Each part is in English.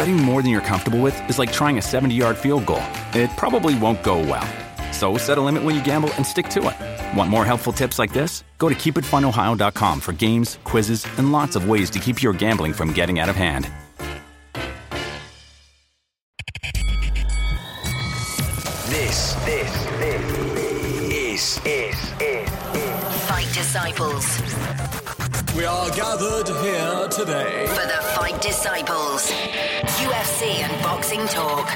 Betting more than you're comfortable with is like trying a 70 yard field goal. It probably won't go well. So set a limit when you gamble and stick to it. Want more helpful tips like this? Go to keepitfunohio.com for games, quizzes, and lots of ways to keep your gambling from getting out of hand. This, this, this is, is, is, is Fight Disciples. We are gathered here today. For the Fight Disciples. UFC and boxing talk.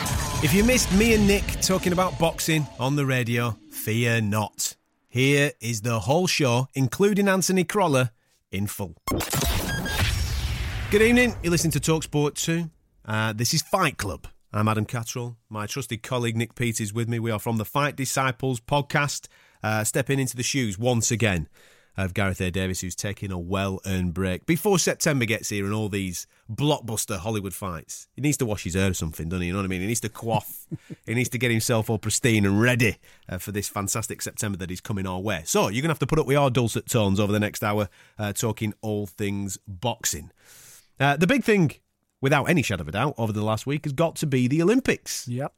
If you missed me and Nick talking about boxing on the radio, fear not. Here is the whole show, including Anthony Crolla, in full. Good evening. You're listening to Talksport 2. Uh, this is Fight Club. I'm Adam Catterall. My trusted colleague Nick Peet is with me. We are from the Fight Disciples podcast, uh, stepping into the shoes once again of Gareth A. Davis, who's taking a well earned break. Before September gets here and all these blockbuster Hollywood fights, he needs to wash his hair or something, doesn't he? You know what I mean? He needs to quaff, he needs to get himself all pristine and ready uh, for this fantastic September that is coming our way. So you're going to have to put up with our dulcet tones over the next hour, uh, talking all things boxing. Uh, the big thing, without any shadow of a doubt, over the last week has got to be the Olympics. Yep.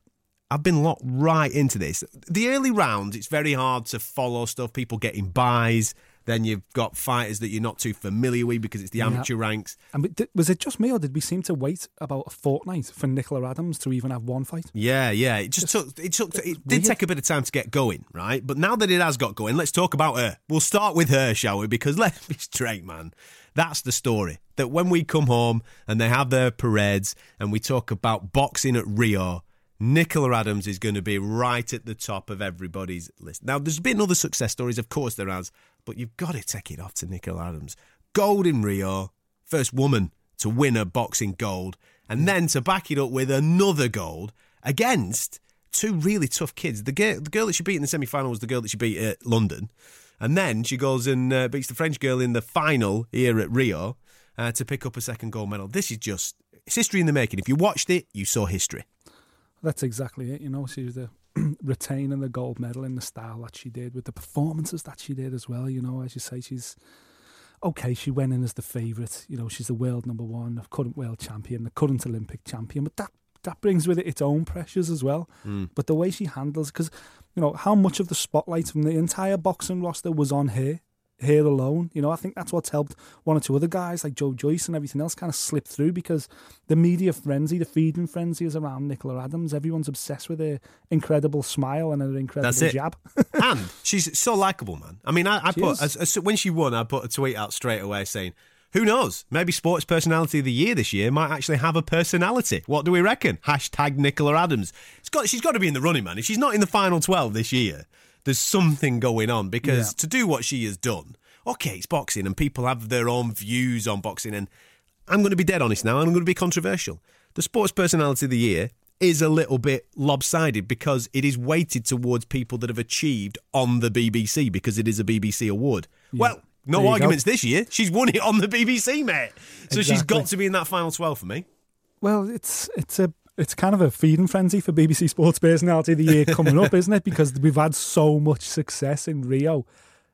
I've been locked right into this. The early rounds, it's very hard to follow stuff. People getting buys. Then you've got fighters that you're not too familiar with because it's the Yeah. amateur ranks. And was it just me, or did we seem to wait about a fortnight for Nicola Adams to even have one fight? Yeah, yeah. It just took. It took. It did weird. take a bit of time to get going, right? But now that it has got going, let's talk about her. We'll start with her, shall we? Because let's be straight, man. That's the story. That when we come home and they have their parades and we talk about boxing at Rio, Nicola Adams is going to be right at the top of everybody's list. Now, there's been other success stories, of course there has, but you've got to take it off to Nicola Adams. Gold in Rio, first woman to win a boxing gold, and then to back it up with another gold against two really tough kids. The girl, the girl that she beat in the semi final was the girl that she beat at London. And then she goes and uh, beats the French girl in the final here at Rio uh, to pick up a second gold medal. This is just, it's history in the making. If you watched it, you saw history. That's exactly it. You know, she was the retaining the gold medal in the style that she did, with the performances that she did as well. You know, as you say, she's okay. She went in as the favourite. You know, she's the world number one, the current world champion, the current Olympic champion. But that that brings with it its own pressures as well. Hmm. But the way she handles, because you know how much of the spotlight from the entire boxing roster was on her. Here alone, you know, I think that's what's helped one or two other guys like Joe Joyce and everything else kind of slip through because the media frenzy, the feeding frenzy is around Nicola Adams. Everyone's obsessed with her incredible smile and her incredible That's it. jab. and she's so likable, man. I mean, I, I put as, as, when she won, I put a tweet out straight away saying, "Who knows? Maybe Sports Personality of the Year this year might actually have a personality. What do we reckon?" Hashtag Nicola Adams. It's got, she's got to be in the running, man. If she's not in the final twelve this year, there's something going on because Yeah. to do what she has done, okay, it's boxing, and people have their own views on boxing, and I'm going to be dead honest now. I'm going to be controversial. The Sports Personality of the Year is a little bit lopsided because it is weighted towards people that have achieved on the BBC because it is a BBC award. Well, no There arguments this year. She's won it on the BBC, mate. So she's got to be in that final 12 for me. Well, it's it's a it's kind of a feeding frenzy for BBC Sports Personality of the Year coming up, isn't it? Because we've had so much success in Rio.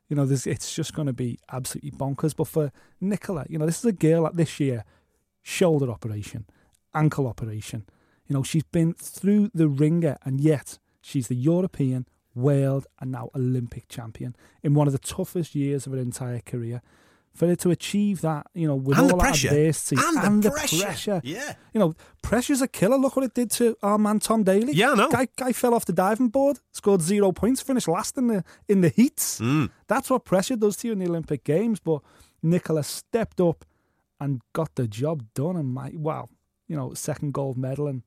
You know, it's just going to be absolutely bonkers. But for Nicola, you know, this is a girl that this year, shoulder operation, ankle operation. You know, she's been through the ringer, and yet she's the European, world, and now Olympic champion in one of the toughest years of her entire career. For her to achieve that, you know, with And all the that pressure. adversity And the the pressure. pressure. Yeah. You know, pressure's a killer. Look what it did to our man Tom Daley. Yeah, I know. Guy, guy fell off the diving board, scored zero points, finished last in the in the heats. Mm. That's what pressure does to you in the Olympic Games. But Nicola stepped up and got the job done. And my wow, you know, second gold medal and.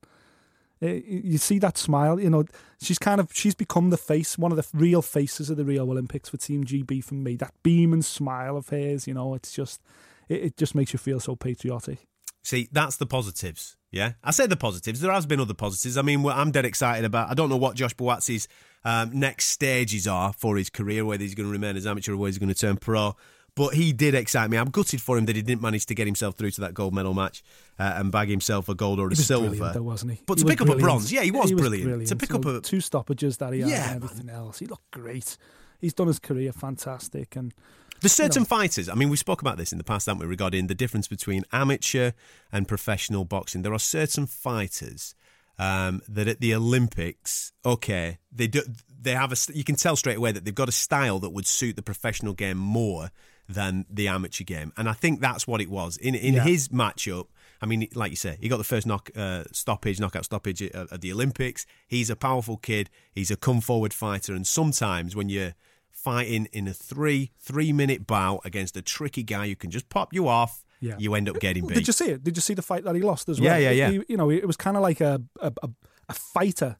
Uh, You see that smile, you know. She's kind of she's become the face, one of the real faces of the Rio Olympics for Team GB for me. That beam and smile of hers, you know, it's just it, it just makes you feel so patriotic. See, that's the positives. Yeah, I say the positives. There has been other positives. I mean, I'm dead excited about. I don't know what Josh Buatsi's um, next stages are for his career, whether he's going to remain as amateur or whether he's going to turn pro. But he did excite me. I'm gutted for him that he didn't manage to get himself through to that gold medal match uh, and bag himself a gold or a He was silver. though, wasn't he? But He to was pick up a bronze, yeah, he was, brilliant. brilliant. To pick You up a two stoppages that he had Yeah, and everything else, he looked great. He's done his career fantastic, and There's certain fighters. I mean, we spoke about this in the past, haven't we, regarding the difference between amateur and professional boxing. There are certain fighters um, that at the Olympics, okay, they do, they have a. You can tell straight away that they've got a style that would suit the professional game more than the amateur game, and I think that's what it was in in Yeah. his matchup. I mean, like you say, he got the first knock uh, stoppage, knockout stoppage at, at the Olympics. He's a powerful kid. He's a come forward fighter, and sometimes when you're fighting in a three three minute bout against a tricky guy who can just pop you off, Yeah. you end up getting beat. Did you see it? Did you see the fight that he lost as Yeah, well? yeah, yeah. He- you know, it was kind of like a, a a a fighter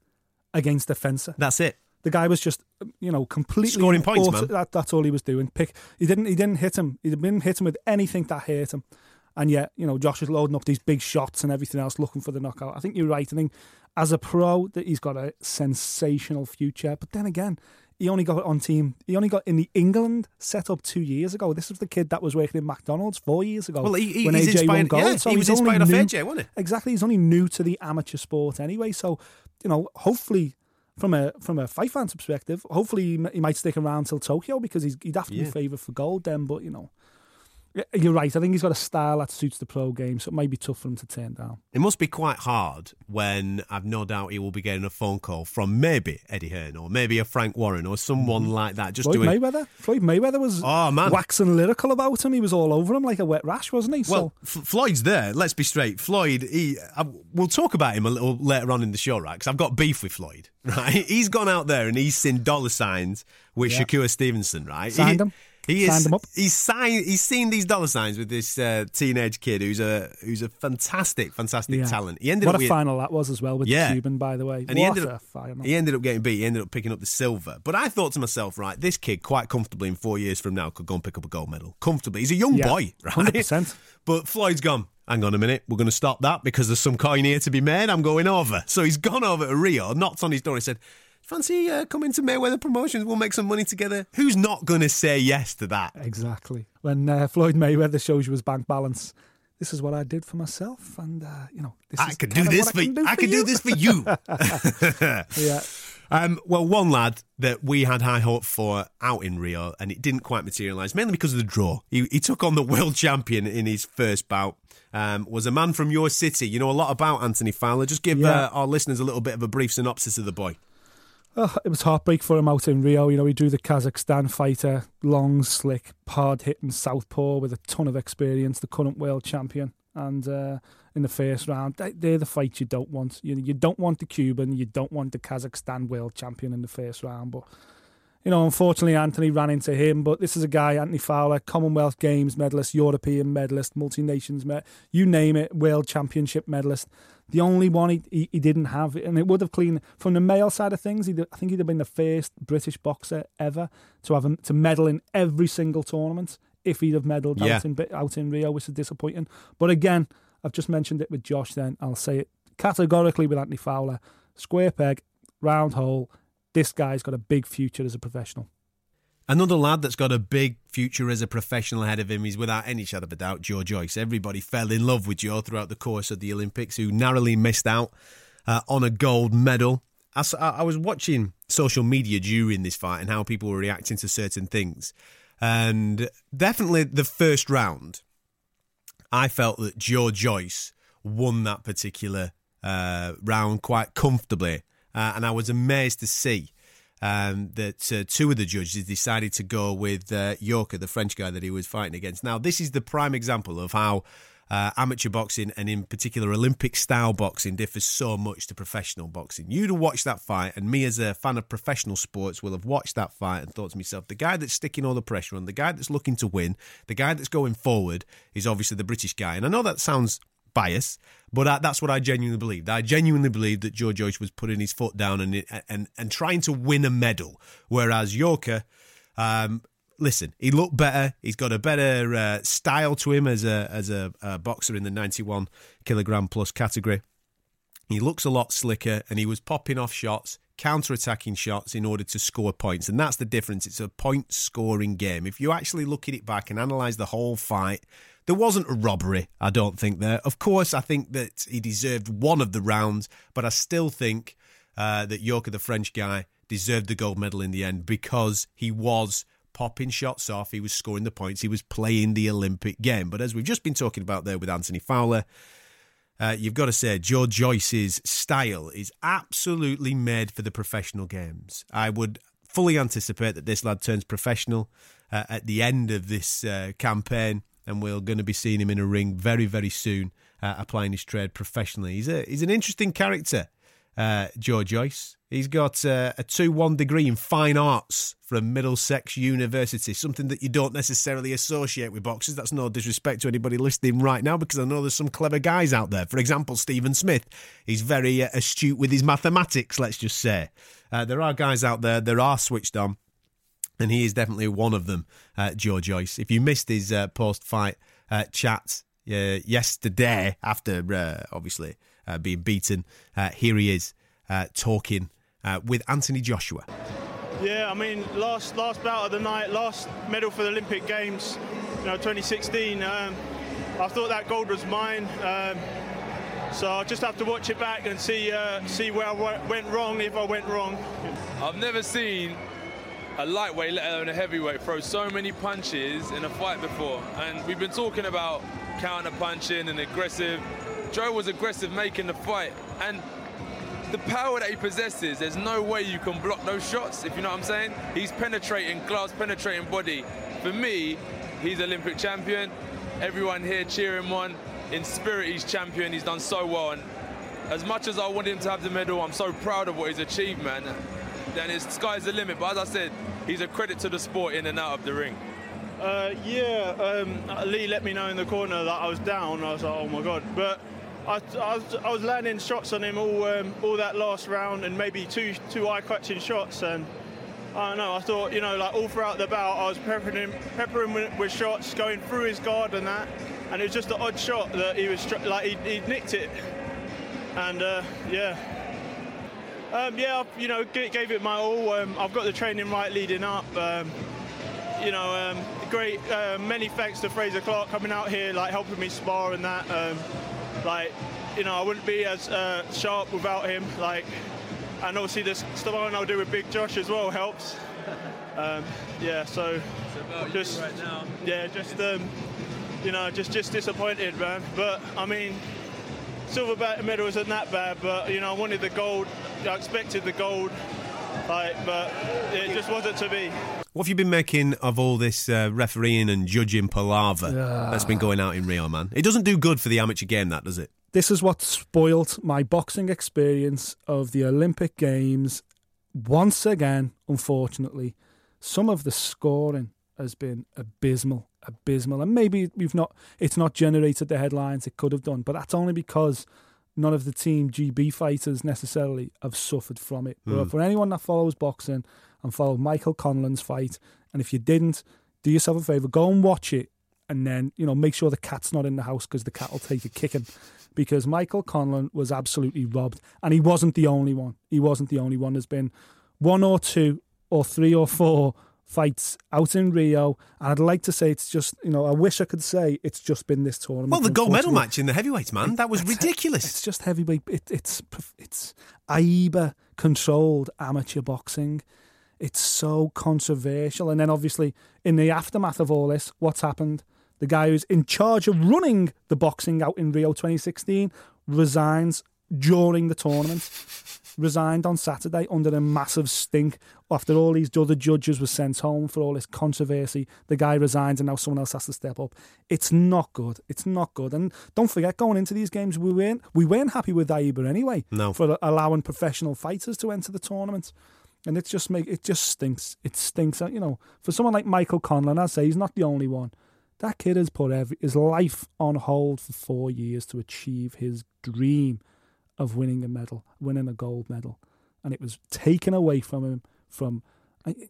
against a fencer. That's it. The guy was just, um, you know, completely Scoring points, auto- man. That, that's all he was doing. Pick. He didn't. He didn't hit him. He didn't hit him with anything that hurt him. And yet, you know, Josh is loading up these big shots and everything else, looking for the knockout. I think you're right. I think as a pro, that he's got a sensational future. But then again, he only got on team. He only got in the England setup two years ago. This was the kid that was working in McDonald's four years ago. Well, he- he- when he's AJ won gold. yeah, so he was inspired off new- AJ, wasn't he? Exactly. He's only new to the amateur sport anyway. So, you know, hopefully from a from a fight fan's perspective, hopefully he, m- he might stick around till Tokyo because he's, he'd have to Yeah. be favoured for gold then. But you know, you're right. I think he's got a style that suits the pro game, so it might be tough for him to turn down. It must be quite hard when I've no doubt he will be getting a phone call from maybe Eddie Hearn or maybe a Frank Warren or someone like that. Just Floyd doing Mayweather. Floyd Mayweather was Oh, man. waxing lyrical about him. He was all over him like a wet rash, wasn't he? Well, so F- Floyd's there. Let's be straight. Floyd, he, I, we'll talk about him a little later on in the show, right? Because I've got beef with Floyd, right? He's gone out there and he's seen dollar signs with Yeah. Shakur Stevenson, right? Signed he, them. He is, them up. He's signed. He's seen these dollar signs with this uh, teenage kid who's a who's a fantastic, fantastic yeah. talent. He ended what up a with, final that was as well with Yeah. the Cuban, by the way. and he ended a up final. he ended up getting beat. He ended up picking up the silver. But I thought to myself, right, this kid quite comfortably in four years from now could go and pick up a gold medal comfortably. He's a young Yeah, boy, right? 100%. But Floyd's gone. Hang on a minute, we're going to stop that because there's some coin here to be made. I'm going over. So he's gone over to Rio, knocked on his door, and said, "Fancy uh, coming to Mayweather Promotions? We'll make some money together." Who's not going to say yes to that? Exactly. When uh, Floyd Mayweather shows you his bank balance, this is what I did for myself, and uh, you know, this I is could do this for I can do I could do this for you. Yeah, Um, well, one lad that we had high hope for out in Rio, and it didn't quite materialise, mainly because of the draw. He, he took on the world champion in his first bout. Um, was a man from your city. You know a lot about Anthony Fowler. Just give Yeah. uh, our listeners a little bit of a brief synopsis of the boy. Oh, it was heartbreak for him out in Rio. You know, he drew the Kazakhstan fighter, long, slick, hard hitting southpaw with a ton of experience, the current world champion. And uh, in the first round, they, they're the fights you don't want. You you don't want the Cuban, you don't want the Kazakhstan world champion in the first round, but. You know, unfortunately, Anthony ran into him, but this is a guy, Anthony Fowler, Commonwealth Games medalist, European medalist, multi nations, me- you name it, World Championship medalist. The only one he, he, he didn't have, and it would have cleaned from the male side of things. He'd, I think he'd have been the first British boxer ever to have a, to medal in every single tournament. If he'd have medalled Yeah. out in out in Rio, which is disappointing. But again, I've just mentioned it with Josh. Then I'll say it categorically with Anthony Fowler: square peg, round hole. This guy's got a big future as a professional. Another lad that's got a big future as a professional ahead of him is without any shadow of a doubt Joe Joyce. Everybody fell in love with Joe throughout the course of the Olympics, who narrowly missed out uh, on a gold medal. I was watching social media during this fight and how people were reacting to certain things. And definitely the first round, I felt that Joe Joyce won that particular uh, round quite comfortably. Uh, and I was amazed to see um, that uh, two of the judges decided to go with uh, Yoka, the French guy that he was fighting against. Now, this is the prime example of how uh, amateur boxing and, in particular, Olympic style boxing differs so much to professional boxing. You'd have watched that fight, and me as a fan of professional sports will have watched that fight and thought to myself, the guy that's sticking all the pressure on, the guy that's looking to win, the guy that's going forward is obviously the British guy. And I know that sounds bias, but I, that's what I genuinely believed. I genuinely believed that Joe Joyce was putting his foot down and and and trying to win a medal, whereas Yoka um, listen, he looked better. He's got a better uh, style to him as a as a, a boxer in the 91 kilogram plus category. He looks a lot slicker, and he was popping off shots, counter attacking shots in order to score points. And that's the difference. It's a point scoring game. If you actually look at it back and analyse the whole fight, there wasn't a robbery, I don't think, there. Of course, I think that he deserved one of the rounds, but I still think uh, that Yoka, the French guy, deserved the gold medal in the end because he was popping shots off, he was scoring the points, he was playing the Olympic game. But as we've just been talking about there with Anthony Fowler, uh, you've got to say Joe Joyce's style is absolutely made for the professional games. I would fully anticipate that this lad turns professional uh, at the end of this uh, campaign, and we're going to be seeing him in a ring very, very soon, uh, applying his trade professionally. He's a he's an interesting character, uh, Joe Joyce. He's got uh, a 2 1 degree in fine arts from Middlesex University, something that you don't necessarily associate with boxers. That's no disrespect to anybody listening right now because I know there's some clever guys out there. For example, Stephen Smith. He's very uh, astute with his mathematics, let's just say. Uh, there are guys out there that are switched on, and he is definitely one of them, uh, Joe Joyce. If you missed his uh, post fight uh, chat yesterday, after obviously being beaten, here he is talking uh, with Anthony Joshua. Yeah, I mean, last last bout of the night, last medal for the Olympic Games, you know, 2016. Um, I thought that gold was mine. Um, so I'll just have to watch it back and see uh, see where I went wrong, if I went wrong. I've never seen a lightweight, let alone a heavyweight, throw so many punches in a fight before. And we've been talking about counter punching and aggressive. Joe was aggressive making the fight. And the power that he possesses, there's no way you can block those shots, if you know what I'm saying. He's penetrating, glass penetrating body. For me, he's Olympic champion. Everyone here cheering him on. In spirit, he's champion. He's done so well. And as much as I want him to have the medal, I'm so proud of what he's achieved, man. Then it's sky's the limit. But as I said, he's a credit to the sport in and out of the ring. Uh, yeah, um, Lee let me know in the corner that I was down. I was like, oh my god. But I, I, was, I was landing shots on him all um, all that last round and maybe two two eye catching shots and I don't know. I thought you know like all throughout the bout I was peppering him peppering with, with shots going through his guard and that and it was just an odd shot that he was like he, he nicked it and uh, yeah. Um, yeah, you know, gave it my all. Um, I've got the training right leading up. Um, you know, um, great. Uh, many thanks to Frazer Clarke coming out here, like helping me spar and that. Um, like, you know, I wouldn't be as uh, sharp without him. Like, and obviously the stuff I'll do with Big Josh as well helps. Um, yeah, so just right yeah, just um, you know, just just disappointed, man. But I mean, silver medal isn't that bad. But you know, I wanted the gold. I expected the gold. Like, but it just wasn't to be. What have you been making of all this uh, refereeing and judging palaver that's been going out in Rio, man? It doesn't do good for the amateur game, that does it? This is what spoilt my boxing experience of the Olympic Games. Once again, unfortunately, some of the scoring has been abysmal, abysmal, and maybe we've not. It's not generated the headlines it could have done, but that's only because none of the team GB fighters necessarily have suffered from it. Mm. But hmm. for anyone that follows boxing and follow Michael Conlan's fight. And if you didn't, do yourself a favour, go and watch it, and then you know make sure the cat's not in the house because the cat will take a kicking. Because Michael Conlan was absolutely robbed, and he wasn't the only one. He wasn't the only one. There's been one or two or three or four fights out in Rio, and I'd like to say it's just you know I wish I could say it's just been this tournament. Well, the gold medal match in the heavyweights, man, that was ridiculous. It's just heavyweight. It, it's it's AIBA controlled amateur boxing. It's so controversial. And then obviously, in the aftermath of all this, what's happened? The guy who's in charge of running the boxing out in Rio 2016 resigns during the tournament. Resigned on Saturday under a massive stink after all these other judges were sent home for all this controversy. The guy resigns and now someone else has to step up. It's not good. It's not good. And don't forget, going into these games, we weren't we weren't happy with AIBA anyway. No. For allowing professional fighters to enter the tournament and it's just make it just stinks. It stinks. You know, for someone like Michael Conlan, I'd say he's not the only one. That kid has put every, his life on hold for four years to achieve his dream of winning a medal, winning a gold medal, and it was taken away from him. From you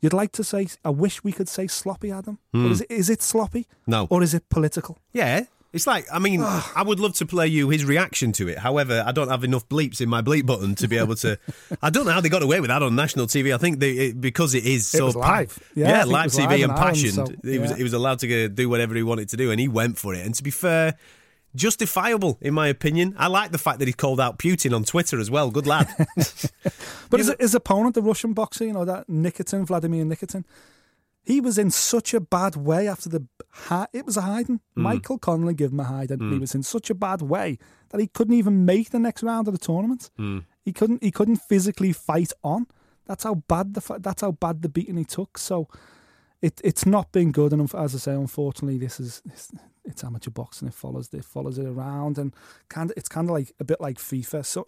You'd like to say, I wish we could say sloppy, Adam. But hmm. is it, is it sloppy? No. Or is it political? Yeah. It's like, I mean, ah. I would love to play you his reaction to it. However, I don't have enough bleeps in my bleep button to be able to. I don't know how they got away with that on national TV. I think they, it, because it is It so was pa- live. Yeah, I live TV live and Ireland, passioned. so, he was he was allowed to go do whatever he wanted to do, and he went for it. And to be fair, justifiable in my opinion. I like the fact that he called out Putin on Twitter as well. Good lad. But his, his opponent, the Russian boxer, you know, that Nikitin, Vladimir Nikitin, he was in such a bad way after the. It was a hiding. Hmm. Michael Conlan gave him a hiding. He hmm. was in such a bad way that he couldn't even make the next round of the tournament. Hmm. He couldn't. He couldn't physically fight on. That's how bad the. That's how bad the beating he took. So, it it's not been good. And as I say, unfortunately, this is it's, it's amateur boxing. It follows it follows it around, and kind of it's kind of like a bit like FIFA. So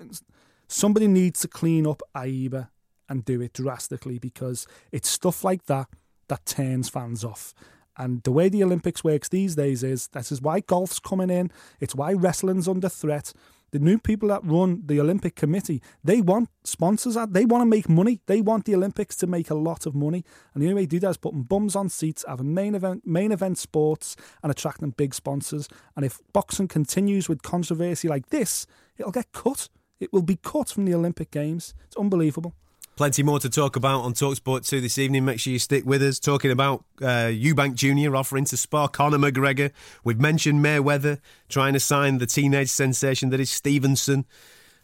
somebody needs to clean up AIBA and do it drastically because it's stuff like that that turns fans off. And the way the Olympics works these days is this is why golf's coming in. It's why wrestling's under threat. The new people that run the Olympic Committee, they want sponsors. They want to make money. They want the Olympics to make a lot of money. And the only way to do that is putting bums on seats, having main event, main event sports, and attracting big sponsors. And if boxing continues with controversy like this, it'll get cut. It will be cut from the Olympic Games. It's unbelievable. Plenty more to talk about on Talksport 2 this evening. Make sure you stick with us. Talking about uh, Eubank Jr. offering to spar Conor McGregor. We've mentioned Mayweather trying to sign the teenage sensation that is Stevenson,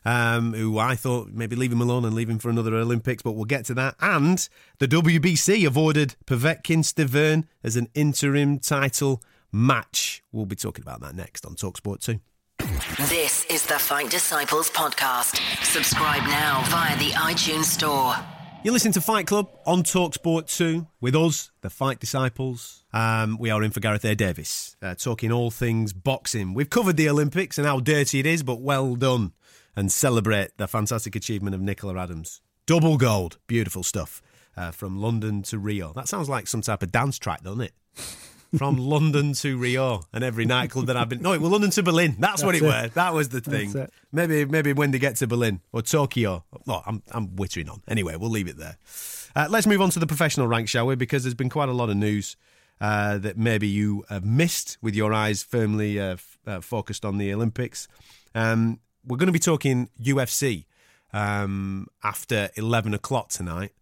um, who I thought maybe leave him alone and leave him for another Olympics, but we'll get to that. And the WBC have ordered Povetkin Stiverne as an interim title match. We'll be talking about that next on Talksport 2. This is the Fight Disciples podcast. Subscribe now via the iTunes Store. You're listening to Fight Club on Talksport 2 with us, the Fight Disciples. Um, we are in for Gareth A. Davis, uh, talking all things boxing. We've covered the Olympics and how dirty it is, but well done. And celebrate the fantastic achievement of Nicola Adams. Double gold. Beautiful stuff. Uh, from London to Rio. That sounds like some type of dance track, doesn't it? From London to Rio and every nightclub that I've been. No, it was London to Berlin. That's, what it, it. was. That was the thing. Maybe maybe when they get to Berlin or Tokyo. Oh, I'm I'm wittering on. Anyway, we'll leave it there. Uh, let's move on to the professional rank, shall we? Because there's been quite a lot of news uh, that maybe you have missed with your eyes firmly uh, f- uh, focused on the Olympics. Um, we're going to be talking UFC um, after 11 o'clock tonight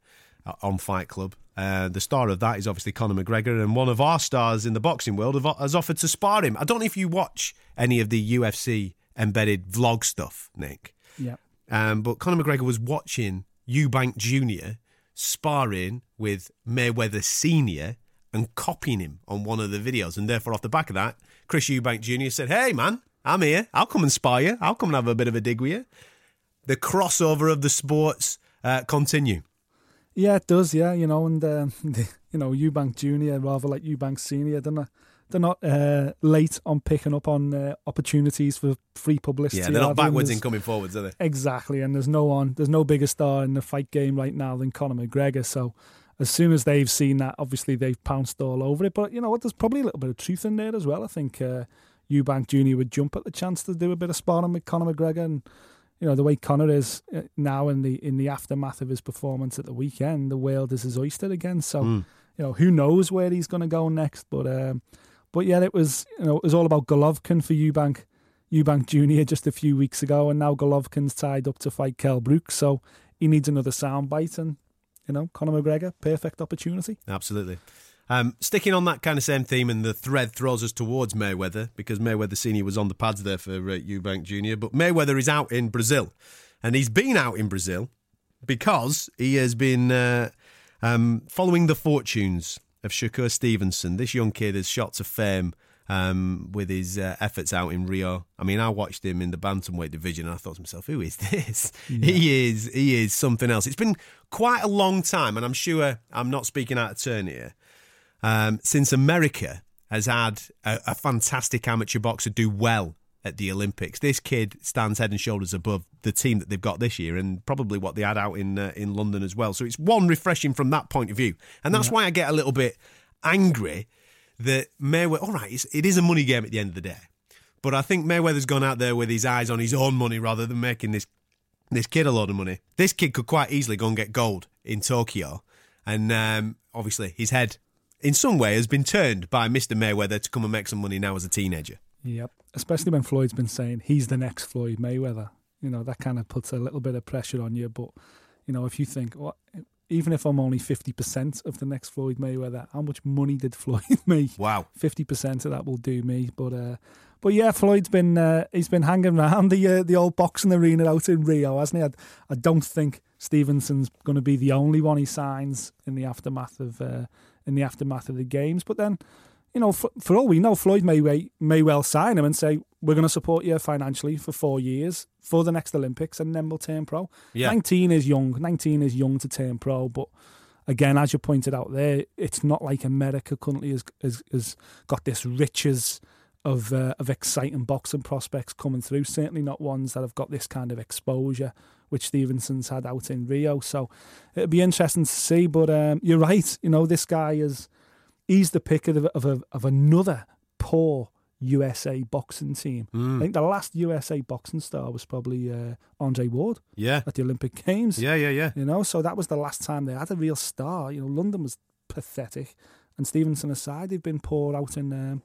uh, on Fight Club. Uh, the star of that is obviously Conor McGregor, and one of our stars in the boxing world have, has offered to spar him. I don't know if you watch any of the UFC embedded vlog stuff, Nick. Yeah. Um, but Conor McGregor was watching Eubank Jr. sparring with Mayweather Sr. and copying him on one of the videos. And therefore, off the back of that, Chris Eubank Jr. said, Hey, man, I'm here. I'll come and spar you. I'll come and have a bit of a dig with you. The crossover of the sports uh, continue. Yeah, it does. Yeah, you know, and um, you know, Eubank Junior, rather like Eubank Senior, they're not they're not uh, late on picking up on uh, opportunities for free publicity. Yeah, they're not are they? And backwards in coming forwards, are they? Exactly, and there's no one, there's no bigger star in the fight game right now than Conor McGregor. So, as soon as they've seen that, obviously they've pounced all over it. But you know what? There's probably a little bit of truth in there as well. I think uh, Eubank Junior would jump at the chance to do a bit of sparring with Conor McGregor, and you know the way Conor is uh, now in the in the aftermath of his performance at the weekend, the world is his oyster again. So, Mm. you know who knows where he's going to go next, but. Um, but yeah, it was you know it was all about Golovkin for Eubank, Eubank Junior just a few weeks ago, and now Golovkin's tied up to fight Kell Brook, so he needs another soundbite, and you know Conor McGregor, perfect opportunity. Absolutely. Um, sticking on that kind of same theme, and the thread throws us towards Mayweather because Mayweather Senior was on the pads there for uh, Eubank Junior, but Mayweather is out in Brazil, and he's been out in Brazil because he has been uh, um, following the fortunes of Shakur Stevenson. This young kid has shot to fame um, with his uh, efforts out in Rio. I mean, I watched him in the bantamweight division, and I thought to myself, "Who is this? He is he is something else." It's been quite a long time, and I'm sure I'm not speaking out of turn here. Um, since America has had a, a fantastic amateur boxer do well at the Olympics, this kid stands head and shoulders above the team that they've got this year, and probably what they had out in uh, in London as well. So it's one refreshing from that point of view, and that's why I get a little bit angry that Mayweather. All right, it's, it is a money game at the end of the day, but I think Mayweather's gone out there with his eyes on his own money rather than making this this kid a lot of money. This kid could quite easily go and get gold in Tokyo And um, obviously, his head, in some way, has been turned by Mr. Mayweather to come and make some money now as a teenager. Yep. Especially when Floyd's been saying he's the next Floyd Mayweather. You know, that kind of puts a little bit of pressure on you. But, you know, if you think, well, even if I'm only 50% of the next Floyd Mayweather, how much money did Floyd make? Wow. 50% of that will do me. But, uh, but yeah, Floyd's been uh, he's been hanging around the uh, the old boxing arena out in Rio, hasn't he? I, I don't think Stevenson's going to be the only one he signs in the aftermath of uh, in the aftermath of the games. But then, you know, for, for all we know, Floyd may may well sign him and say we're going to support you financially for four years for the next Olympics, and then we'll turn pro. Yeah. Nineteen is young. Nineteen is young to turn pro, but again, as you pointed out there, it's not like America currently has has, has got this riches of uh, of exciting boxing prospects coming through. Certainly not ones that have got this kind of exposure, which Stevenson's had out in Rio. So it'll be interesting to see. But um, you're right. You know, this guy is he's the pick of of, a, of another poor USA boxing team. Mm. I think the last USA boxing star was probably uh, Andre Ward. Yeah. At the Olympic Games. Yeah, yeah, yeah. You know, so that was the last time they had a real star. You know, London was pathetic, and Stevenson aside, they've been poor out in. Um,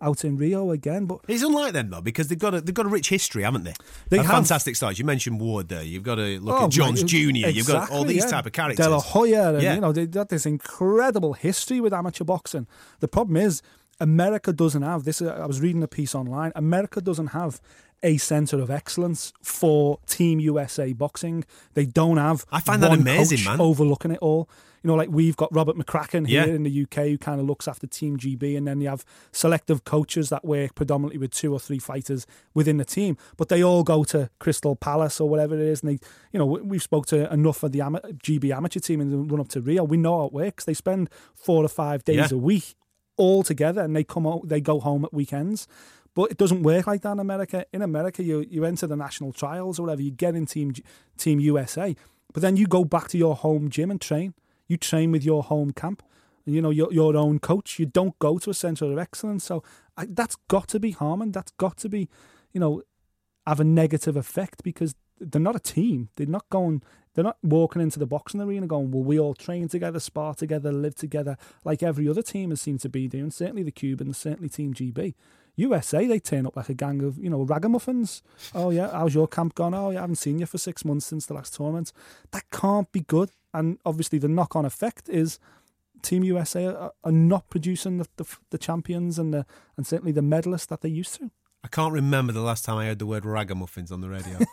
out in Rio again. But it's unlike them though because they've got a they've got a rich history, haven't they? They have have fantastic stars. You mentioned Ward there. You've got to look Oh, at Johns right, Jr. You've got all these yeah. type of characters. De La Hoya, and Yeah. you know, they've got this incredible history with amateur boxing. The problem is, America doesn't have this. uh, I was reading a piece online. America doesn't have a centre of excellence for Team USA boxing. They don't have. I find that amazing, man. Overlooking it all. You know, like we've got Robert McCracken here Yeah. in the UK who kind of looks after Team GB, and then you have selective coaches that work predominantly with two or three fighters within the team. But they all go to Crystal Palace or whatever it is, and they, you know, we- we've spoke to enough of the ama- GB amateur team in the run up to Rio. We know how it works. They spend four or five days Yeah. a week all together, and they come out, they go home at weekends. But it doesn't work like that in America. In America, you you enter the national trials or whatever, you get in team Team USA, but then you go back to your home gym and train. You train with your home camp. You know your your own coach. You don't go to a centre of excellence. So I, that's got to be harming. That's got to be, you know, have a negative effect because they're not a team. They're not going. They're not walking into the boxing arena going, "Well, we all train together, spar together, live together," like every other team has seemed to be doing. Certainly the Cubans, certainly Team GB. USA, they turn up like a gang of, you know, ragamuffins. Oh, yeah, how's your camp gone? Oh, yeah, I haven't seen you for six months since the last tournament. That can't be good. And obviously, the knock on effect is Team USA are, are not producing the, the, the champions and the and certainly the medalists that they used to. I can't remember the last time I heard the word ragamuffins on the radio.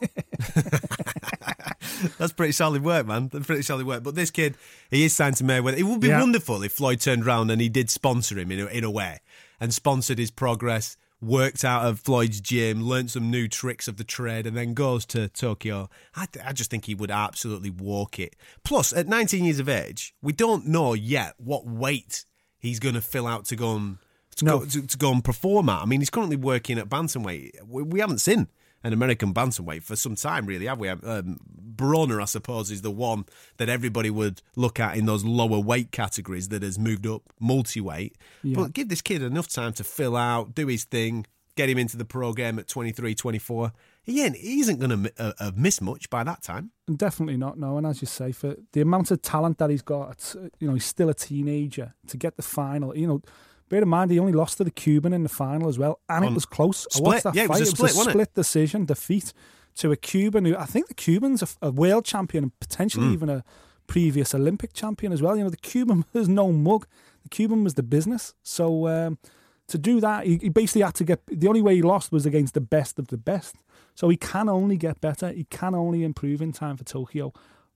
That's pretty solid work, man. That's pretty solid work. But this kid, he is signed to Mayweather. It would be Yeah. wonderful if Floyd turned around and he did sponsor him in a, in a way and sponsored his progress, worked out of Floyd's gym, learnt some new tricks of the trade, and then goes to Tokyo. I, I just think he would absolutely walk it. Plus, at 19 years of age, we don't know yet what weight he's going to fill out to go and to, No. go, to, to go and perform at. I mean, he's currently working at bantamweight. We, we haven't seen an American bantamweight for some time, really, have we? Um, Broner, I suppose, is the one that everybody would look at in those lower weight categories that has moved up multi-weight. Yeah. But give this kid enough time to fill out, do his thing, get him into the program at 23, 24. He, ain't, he isn't going to uh, have missed much by that time. Definitely not. No, and as you say, for the amount of talent that he's got, uh, you know, he's still a teenager to get the final. You know, bear in mind he only lost to the Cuban in the final as well, and On- it was close. I split. watched that Yeah, it was fight. a split, it? split decision defeat to a Cuban who I think the Cuban's a, a world champion and potentially Mm. even a previous Olympic champion as well. You know, the Cuban was no mug. The Cuban was the business. So um, to do that, he, he basically had to get. The only way he lost was against the best of the best. So he can only get better. He can only improve in time for Tokyo.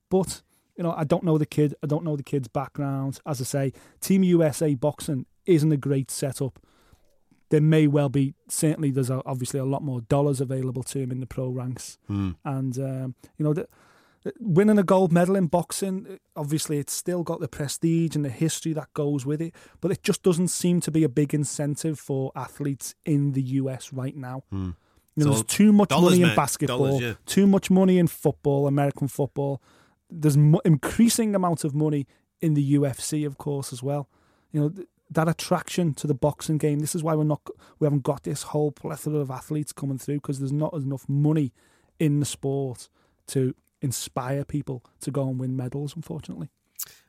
But you know, I don't know the kid. I don't know the kid's background. As I say, Team USA boxing isn't a great setup. There may well be. Certainly, there's a, obviously a lot more dollars available to him in the pro ranks, hmm. and um, you know, the, the- winning a gold medal in boxing. Uh, obviously, it's still got the prestige and the history that goes with it, but it just doesn't seem to be a big incentive for athletes in the US right now. Hmm. You know, So, there's too much dollars, money in basketball, Dollars, yeah. too much money in football, American football. There's mo- increasing amount of money in the UFC, of course, as well. You know that attraction to the boxing game. This is why we're not we haven't got this whole plethora of athletes coming through because there's not enough money in the sport to inspire people to go and win medals. Unfortunately,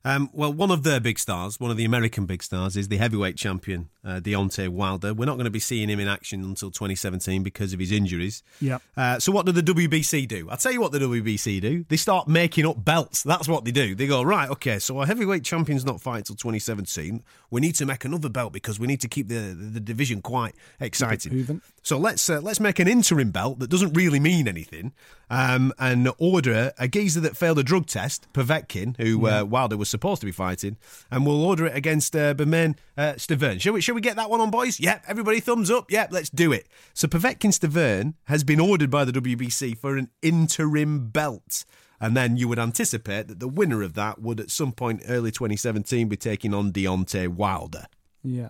Um, well, one of their big stars, one of the American big stars, is the heavyweight champion uh, Deontay Wilder. We're not going to be seeing him in action until 2017 because of his injuries. Yeah. Uh, so what do the WBC do? I'll tell you what the WBC do. They start making up belts. That's what they do. They go right, okay. So our heavyweight champion's not fighting until 2017. We need to make another belt because we need to keep the the, the division quite exciting. So let's uh, let's make an interim belt that doesn't really mean anything, um, and order a geezer that failed a drug test, Povetkin, who uh, Wilder was supposed to be fighting, and we'll order it against uh, Bermane uh, Stiverne. Shall we? Shall we get that one on, boys? Yep. Everybody, thumbs up. Yep. Let's do it. So Povetkin Stiverne has been ordered by the WBC for an interim belt. And then you would anticipate that the winner of that would, at some point early 2017, be taking on Deontay Wilder. Yeah.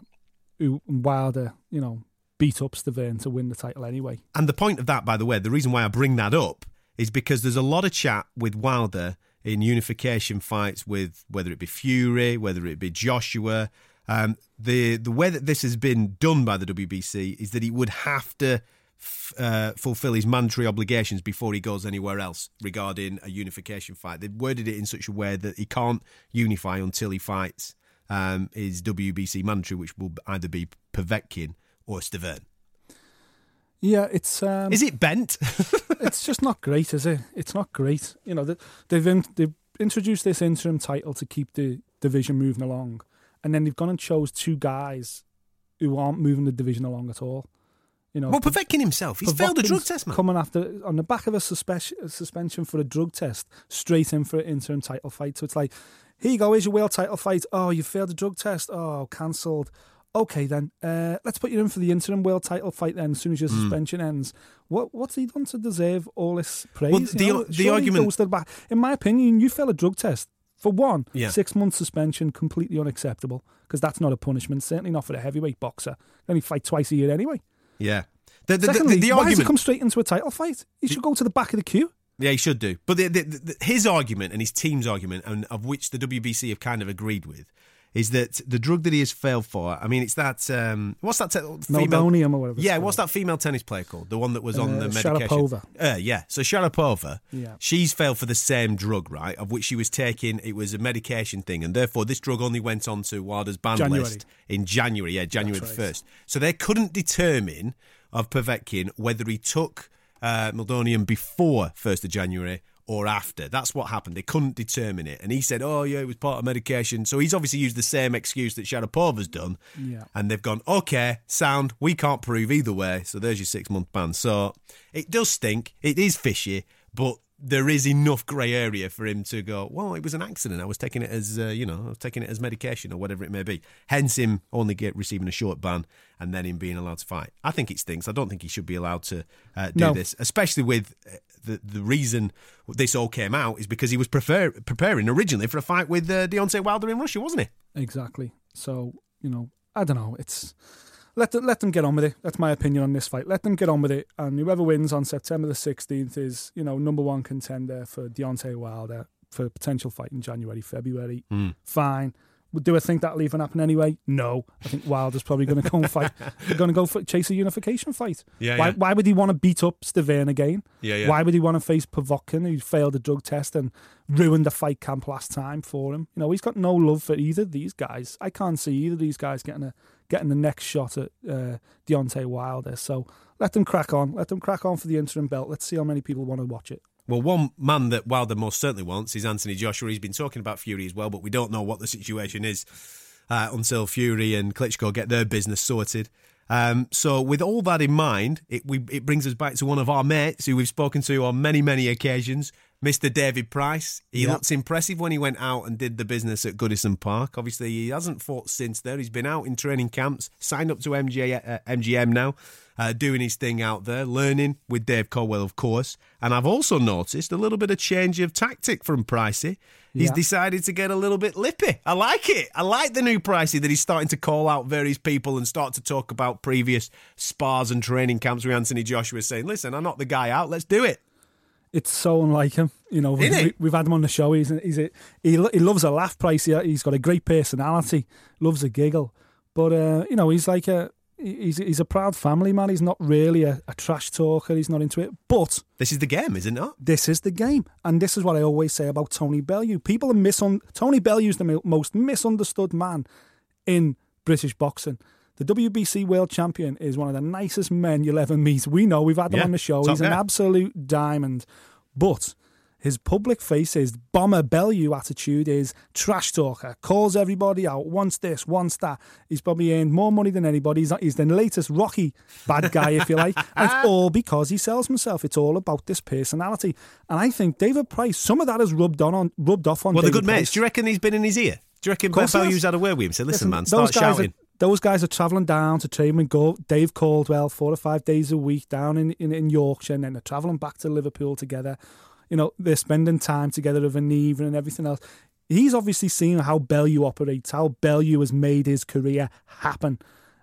Wilder, you know, beat up Stiverne to win the title anyway. And the point of that, by the way, the reason why I bring that up is because there's a lot of chat with Wilder in unification fights with whether it be Fury, whether it be Joshua. Um, the the way that this has been done by the WBC is that he would have to f- uh, fulfill his mandatory obligations before he goes anywhere else regarding a unification fight. They've worded it in such a way that he can't unify until he fights um, his WBC mandatory, which will either be Povetkin or Stiverne. Yeah, it's um, Is it bent? it's just not great, is it? It's not great. You know, they- they've in, they've introduced this interim title to keep the division moving along, and then they've gone and chose two guys who aren't moving the division along at all. You know, well, Povetkin himself, he's failed a drug test, man. Coming after on the back of a suspe- suspension for a drug test, straight in for an interim title fight. So it's like, here you go, here's your world title fight. Oh, you failed a drug test. Oh, cancelled. Okay, then uh, let's put you in for the interim world title fight. Then, as soon as your Hmm. suspension ends, what what's he done to deserve all this praise? Well, you the- know? the argument- the back. In my opinion, you fail a drug test for one, Yeah. six months suspension, completely unacceptable because that's not a punishment. Certainly not for a heavyweight boxer. They only fight twice a year anyway. Yeah. The, the, the- Secondly, the why does he argument. come straight into a title fight? He should go to the back of the queue. Yeah, he should do. But the, the, the, his argument and his team's argument, and of which the WBC have kind of agreed with, is that the drug that he has failed for. I mean, it's that um, what's that te- female? Meldonium or whatever Yeah, what's that female tennis player called? The one that was on Uh, the medication. Sharapova. Uh, yeah. So Sharapova. Yeah. She's failed for the same drug, right? Of which she was taking. It was a medication thing, and therefore this drug only went on to Wilder's ban January. list in January. Yeah, January the right. first. So they couldn't determine of Povetkin whether he took uh, Meldonium before first of January or after. That's what happened. They couldn't determine it, and he said, "Oh yeah, it was part of medication." So he's obviously used the same excuse that Sharapova's done, Yeah. and they've gone, "Okay, sound. We can't prove either way." So there's your six month ban. So it does stink. It is fishy, but. There is enough grey area for him to go. Well, it was an accident. I was taking it as, uh, you know, I was taking it as medication or whatever it may be. Hence, him only get receiving a short ban and then him being allowed to fight. I think it stinks. I don't think he should be allowed to uh, do No. this, especially with uh, the the reason this all came out is because he was prefer- preparing originally for a fight with uh, Deontay Wilder in Russia, wasn't he? Exactly. So you know, I don't know. It's let them, let them get on with it. That's my opinion on this fight. Let them get on with it, and whoever wins on September the sixteenth is you know number one contender for Deontay Wilder for a potential fight in January, February. Hmm. Fine. Do I think that'll even happen anyway? No. I think Wilder's probably going to go and fight. They're going to go for chase a unification fight. Yeah, Why, yeah. why would he want to beat up Stiverne again? Yeah, yeah. Why would he want to face Povetkin, who failed a drug test and ruined the fight camp last time for him? You know, he's got no love for either of these guys. I can't see either of these guys getting a getting the next shot at uh, Deontay Wilder. So let them crack on. Let them crack on for the interim belt. Let's see how many people want to watch it. Well, one man that Wilder most certainly wants is Anthony Joshua. He's been talking about Fury as well, but we don't know what the situation is uh, until Fury and Klitschko get their business sorted. Um, so, with all that in mind, it, we, it brings us back to one of our mates who we've spoken to on many, many occasions, Mr. David Price. He Yep. looks impressive when he went out and did the business at Goodison Park. Obviously, he hasn't fought since there. He's been out in training camps, signed up to MJ, uh, MGM now, uh, doing his thing out there, learning with Dave Coldwell, of course. And I've also noticed a little bit of change of tactic from Pricey. He's Yeah. decided to get a little bit lippy. I like it. I like the new Pricey that he's starting to call out various people and start to talk about previous spars and training camps with Anthony Joshua, saying, "Listen, I'm not the guy out. Let's do it." It's so unlike him. You know, we, Isn't it? we, have had him on the show. He's, he's a, he, he loves a laugh, place. He, he's got a great personality, loves a giggle. But, uh, you know, he's like a he's he's a proud family man. He's not really a, a trash talker. He's not into it. But This is the game, isn't it? this is the game, and this is what I always say about Tony Bellew. People are misun. Tony Bellew's the most misunderstood man in British boxing. The WBC world champion is one of the nicest men you'll ever meet. We know we've had him Yeah, on the show. He's an guy. absolute diamond, but. His public face is bomber Bellew attitude is trash talker, calls everybody out, wants this, wants that. He's probably earned more money than anybody. He's, he's the latest Rocky bad guy, if you like. And it's all because he sells himself. It's all about this personality. And I think David Price, some of that has rubbed on, on rubbed off on Well, David good mates. Do you reckon he's been in his ear? Do you reckon Bellew's had a word with him? Said, listen, man, those start shouting. Are, those guys are travelling down to train with Go- Dave Coldwell four or five days a week down in, in, in Yorkshire, and then they're travelling back to Liverpool together. You know, they're spending time together of an evening and everything else. He's obviously seen how Bellew operates, how Bellew has made his career happen.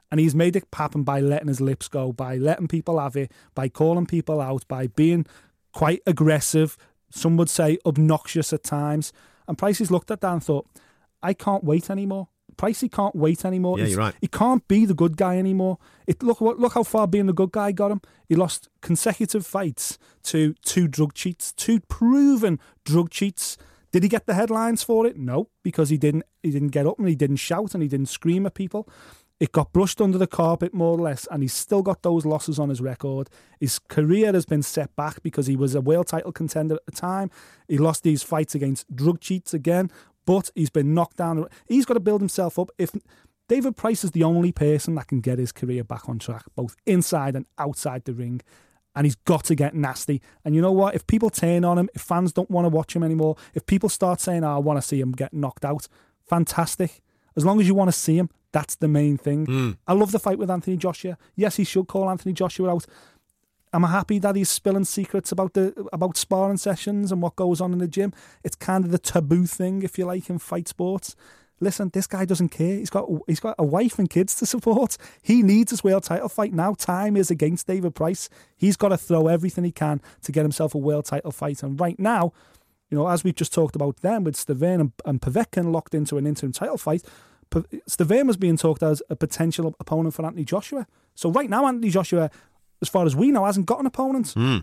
And he's made it happen by letting his lips go, by letting people have it, by calling people out, by being quite aggressive, some would say obnoxious at times. And Pricey's looked at that and thought, I can't wait anymore. Pricey can't wait anymore. Yeah, He's- you're right. He can't be the good guy anymore. It look what look how far being the good guy got him. He lost consecutive fights to two drug cheats, two proven drug cheats. Did he get the headlines for it? No, because he didn't. He didn't get up and he didn't shout and he didn't scream at people. It got brushed under the carpet more or less, and he's still got those losses on his record. His career has been set back because he was a world title contender at the time. He lost these fights against drug cheats again, but he's been knocked down. He's got to build himself up. If David Price is the only person that can get his career back on track, both inside and outside the ring. And he's got to get nasty. And you know what? If people turn on him, if fans don't want to watch him anymore, if people start saying, oh, I want to see him get knocked out, fantastic. As long as you want to see him, that's the main thing. Hmm. I love the fight with Anthony Joshua. Yes, he should call Anthony Joshua out. I'm happy that he's spilling secrets about the about sparring sessions and what goes on in the gym. It's kind of the taboo thing, if you like, in fight sports. Listen, this guy doesn't care. He's got he's got a wife and kids to support. He needs his world title fight now. Time is against David Price. He's got to throw everything he can to get himself a world title fight. And right now, you know, as we've just talked about them with Stiverne and, and locked into an interim title fight, Stiverne was being talked as a potential opponent for Anthony Joshua. So right now, Anthony Joshua, as far as we know, hasn't got an opponent. Hmm.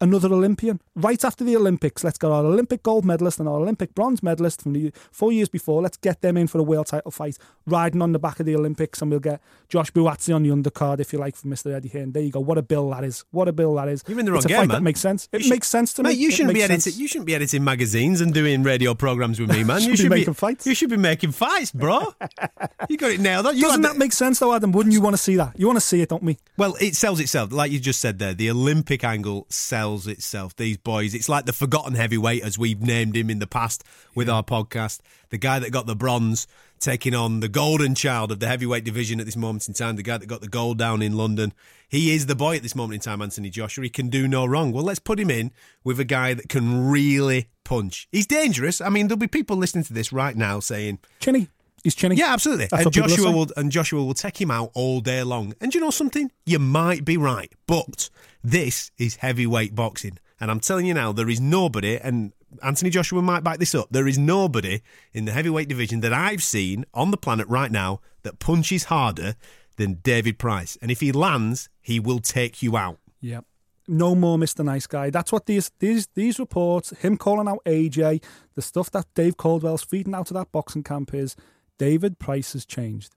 Another Olympian. Right after the Olympics, let's get our Olympic gold medalist and our Olympic bronze medalist from the four years before. Let's get them in for a world title fight, riding on the back of the Olympics, and we'll get Josh Buatsi on the undercard, if you like, for Mr. Eddie Hearn. There you go. What a bill that is. What a bill that is. You're in the it's wrong a game, fight man. that makes sense. It You should- makes sense to Mate, me. you It shouldn't be editing. You shouldn't be editing magazines and doing radio programs with me, man. Should you should be making fights. You should be making fights, bro. you got it nailed on. You Doesn't that make sense, though, Adam? Wouldn't you want to see that? You want to see it, don't we? Well, it sells itself. Like you just said there, the Olympic angle sells itself. These boys, it's like the forgotten heavyweight, as we've named him in the past with our podcast. The guy that got the bronze taking on the golden child of the heavyweight division at this moment in time, the guy that got the gold down in London. He is the boy at this moment in time, Anthony Joshua. He can do no wrong. Well, let's put him in with a guy that can really punch. He's dangerous. I mean, there'll be people listening to this right now saying, Chinny. He's chinny. yeah, absolutely. That's and what people are Joshua will and Joshua will take him out all day long. And you know something? You might be right, but this is heavyweight boxing, and I'm telling you now, there is nobody. And Anthony Joshua might back this up. There is nobody in the heavyweight division that I've seen on the planet right now that punches harder than David Price. And if he lands, he will take you out. Yep. No more Mr. Nice Guy. That's what these these these reports, him calling out AJ, the stuff that Dave Coldwell's feeding out of that boxing camp is David Price has changed.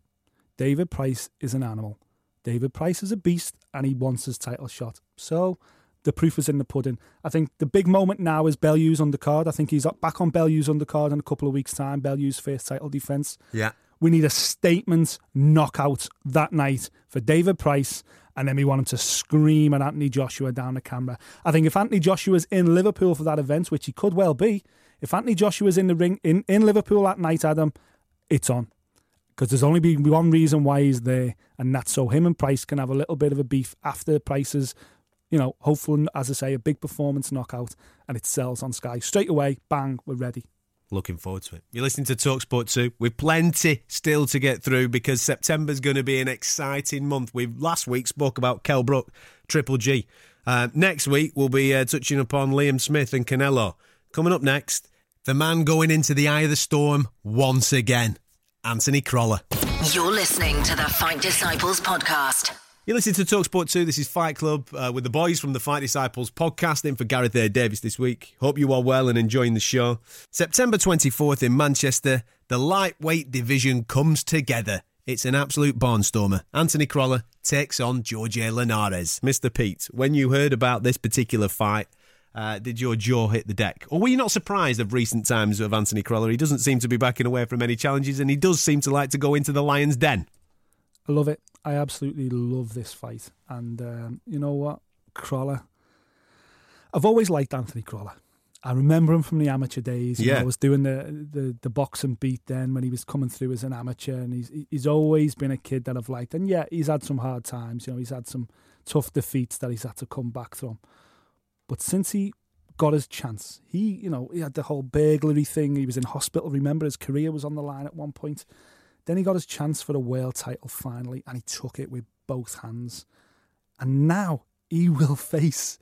David Price is an animal. David Price is a beast and he wants his title shot. So the proof is in the pudding. I think the big moment now is Bellew's undercard. I think he's back on Bellew's undercard in a couple of weeks' time. Bellew's first title defence. Yeah. We need a statement knockout that night for David Price, and then we want him to scream at Anthony Joshua down the camera. I think if Anthony Joshua's in Liverpool for that event, which he could well be, if Anthony Joshua's in the ring in, in Liverpool that night, Adam, it's on. Because there's only been one reason why he's there, and that's so him and Price can have a little bit of a beef after Price's, you know, hopefully, as I say, a big performance knockout, and it sells on Sky. Straight away, bang, we're ready. Looking forward to it. You're listening to Talksport 2 with plenty still to get through because September's going to be an exciting month. We last week spoke about Kel Brook, Triple G. Uh, next week we'll be uh, touching upon Liam Smith and Canelo. Coming up next, the man going into the eye of the storm once again, Anthony Crolla. You're listening to the Fight Disciples podcast. You're listening to Talksport 2. This is Fight Club uh, with the boys from the Fight Disciples podcast in for Gareth A. Davis this week. Hope you are well and enjoying the show. September 24th in Manchester, the lightweight division comes together. It's an absolute barnstormer. Anthony Crolla takes on George Linares. Mr. Pete, when you heard about this particular fight, uh, did your jaw hit the deck? Or were you not surprised of recent times of Anthony Crolla? He doesn't seem to be backing away from any challenges and he does seem to like to go into the lion's den. I love it. I absolutely love this fight. And um, you know what? Crolla. I've always liked Anthony Crolla. I remember him from the amateur days. You Yeah. know, I was doing the, the the boxing beat then when he was coming through as an amateur, and he's he's always been a kid that I've liked. And yeah, he's had some hard times. You know, he's had some tough defeats that he's had to come back from. But since he got his chance, he you know he had the whole burglary thing. He was in hospital. Remember, his career was on the line at one point. Then he got his chance for the world title finally, and he took it with both hands. And now he will face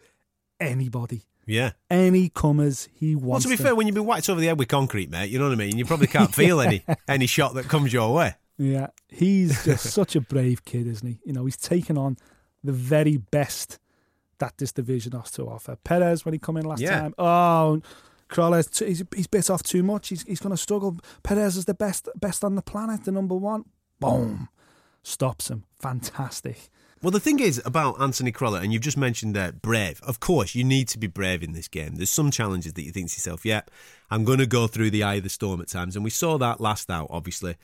anybody, Yeah. any comers he wants. Well, to be fair, when you've been whacked over the head with concrete, mate, you know what I mean? You probably can't feel any any shot that comes your way. Yeah, he's just such a brave kid, isn't he? You know, he's taken on the very best that this division has to offer. Perez, when he come in last Yeah. time, oh, Crolla, he's, he's bit off too much. He's, he's going to struggle. Perez is the best best on the planet, the number one. Boom, stops him. Fantastic. Well, the thing is about Anthony Crolla, and you've just mentioned that brave. Of course, you need to be brave in this game. There's some challenges that you think to yourself, yep, I'm going to go through the eye of the storm at times. And we saw that last out, obviously.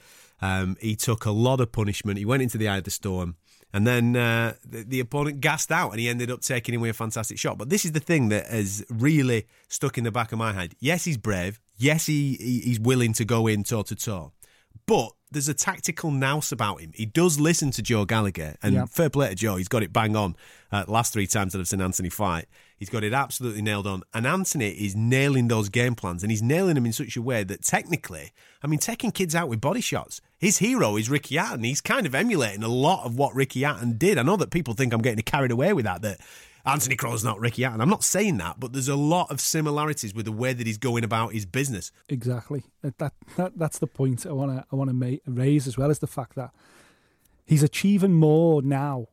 Um, he took a lot of punishment. He went into the eye of the storm. And then uh, the, the opponent gassed out and he ended up taking away a fantastic shot. But this is the thing that has really stuck in the back of my head. Yes, he's brave. Yes, he, he he's willing to go in toe to toe. But there's a tactical nous about him. He does listen to Joe Gallagher, and Yeah. fair play to Joe. He's got it bang on. Uh, last three times that I've seen Anthony fight, he's got it absolutely nailed on. And Anthony is nailing those game plans, and he's nailing them in such a way that technically, I mean, taking kids out with body shots. His hero is Ricky Hatton. He's kind of emulating a lot of what Ricky Hatton did. I know that people think I'm getting carried away with that. That Anthony Crow's not Ricky Hatton. I'm not saying that, but there's a lot of similarities with the way that he's going about his business. Exactly. That, that, that that's the point I want to I want to raise as well as the fact that he's achieving more now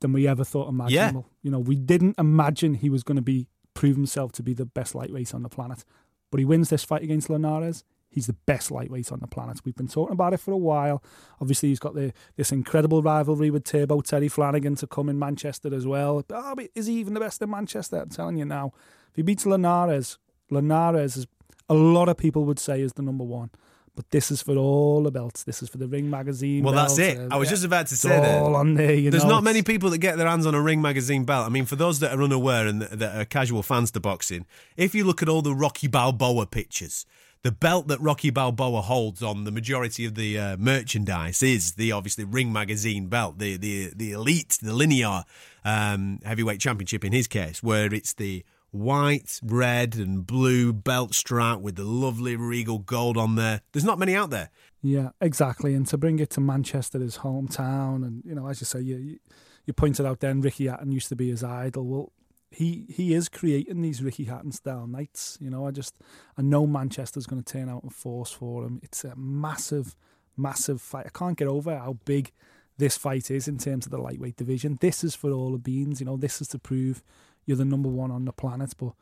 than we ever thought imaginable. You know, we didn't imagine he was going to be prove himself to be the best lightweight on the planet, but he wins this fight against Linares. He's the best lightweight on the planet. We've been talking about it for a while. Obviously, he's got the, this incredible rivalry with Turbo Terry Flanagan to come in Manchester as well. Oh, but is he even the best in Manchester? I'm telling you now. If he beats Linares, Linares is a lot of people would say is the number one. But this is for all the belts. This is for the Ring Magazine. Well, that's it. I was yeah, just about to say that. all on there. You There's know, not it's- many people that get their hands on a Ring magazine belt. I mean, for those that are unaware and that that are casual fans to boxing, if you look at all the Rocky Balboa pictures, the belt that Rocky Balboa holds on the majority of the uh, merchandise is the obviously Ring magazine belt, the the the elite, the linear um, heavyweight championship in his case, where it's the white, red, and blue belt strap with the lovely regal gold on there. There's not many out there. Yeah, exactly. And to bring it to Manchester, his hometown, and you know, as you say, you you, pointed out then Ricky Hatton used to be his idol. Well, he he is creating these Ricky Hatton style nights. You know, I just I know Manchester's going to turn out in force for him. It's a massive, massive fight. I can't get over how big this fight is in terms of the lightweight division. This is for all the beans. You know, this is to prove you're the number one on the planet. But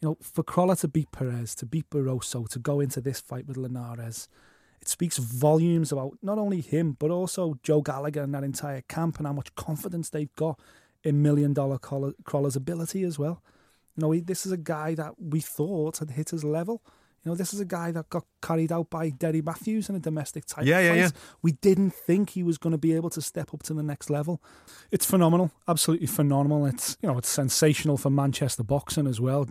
you know, for Crolla to beat Perez, to beat Barroso, to go into this fight with Linares, it speaks volumes about not only him, but also Joe Gallagher and that entire camp and how much confidence they've got in Million Dollar Crolla- Crolla's ability as well. You know, he, this is a guy that we thought had hit his level. You know, this is a guy that got carried out by Derry Mathews in a domestic title Yeah, yeah, fight. yeah. We didn't think he was going to be able to step up to the next level. It's phenomenal, absolutely phenomenal. It's you know it's sensational for Manchester boxing as well.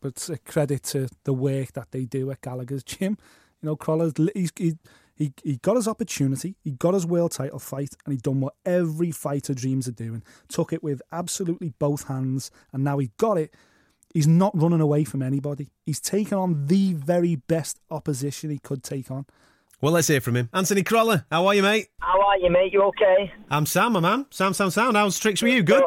But it's a credit to the work that they do at Gallagher's gym. You know, Crolla's he's, he he he got his opportunity, he got his world title fight, and he done what every fighter dreams of doing. Took it with absolutely both hands, and now he got it. He's not running away from anybody. He's taken on the very best opposition he could take on. Well, let's hear from him. Anthony Crolla, how are you, mate? How are you, mate? You okay? I'm Sam, my man. Sam, Sam, Sound. How's tricks with you? Good?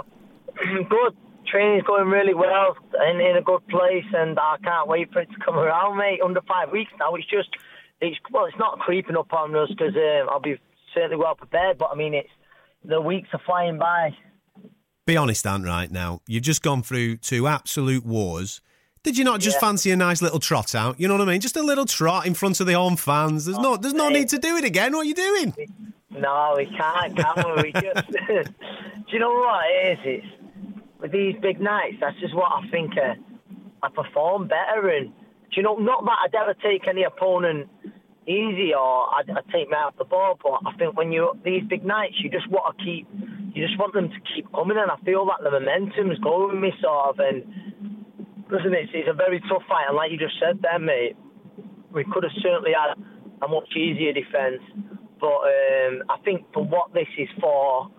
good. Training's going really well and in a good place, and I can't wait for it to come around, mate. Under five weeks now, it's just, it's well, it's not creeping up on us because um, I'll be certainly well prepared. But I mean, it's the weeks are flying by. Be honest, Ant, right now. You've just gone through two absolute wars. Did you not just Yeah. fancy a nice little trot out? You know what I mean? Just a little trot in front of the home fans. There's no, there's no need to do it again. What are you doing? No, we can't, can we? we just, do you know what it is? It's with these big nights. That's just what I think uh, I perform better. And do you know, not that I'd ever take any opponent easy or I'd, I'd take me out the ball, but I think when you're up these big nights, you just want to keep, you just want them to keep coming. And I feel that the momentum's going me, sort of. And listen, it's, it's a very tough fight, and like you just said there, mate, we could have certainly had a much easier defence. But um, I think for what this is for,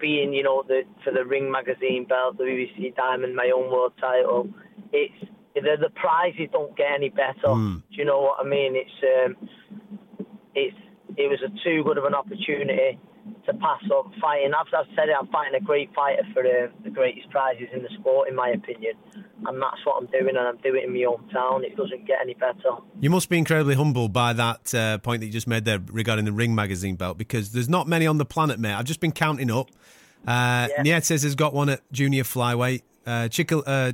being you know the for the Ring magazine belt, the WBC Diamond, my own world title, it's the, the prizes don't get any better. Do you know what I mean? It's um, it's it was a too good of an opportunity to pass up fighting. I've, I've said it. I'm fighting a great fighter for uh, the greatest prizes in the sport, in my opinion, and that's what I'm doing, and I'm doing it in my hometown. It doesn't get any better. You must be incredibly humbled by that uh, point that you just made there regarding the Ring magazine belt because there's not many on the planet, mate. I've just been counting up. Uh, Nietzsche has got one at junior flyweight. Uh, uh,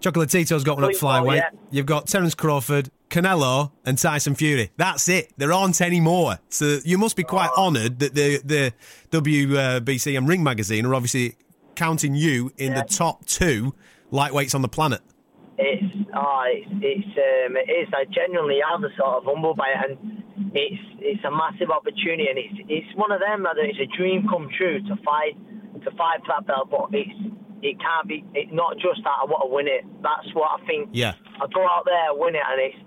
Chocolatito's got one at flyweight. yeah. You've got Terence Crawford, Canelo, and Tyson Fury. That's it. There aren't any more. So you must be quite honoured that the the WBC and Ring magazine are obviously counting you in the top two lightweights on the planet. It's oh, it's it's um, it is. I genuinely am a sort of humbled by it, and it's it's a massive opportunity, and it's it's one of them that it's a dream come true to fight to fight for that belt, but it's it can't be. It's not just that I want to win it. That's what I think. Yeah. I go out there, win it, and it's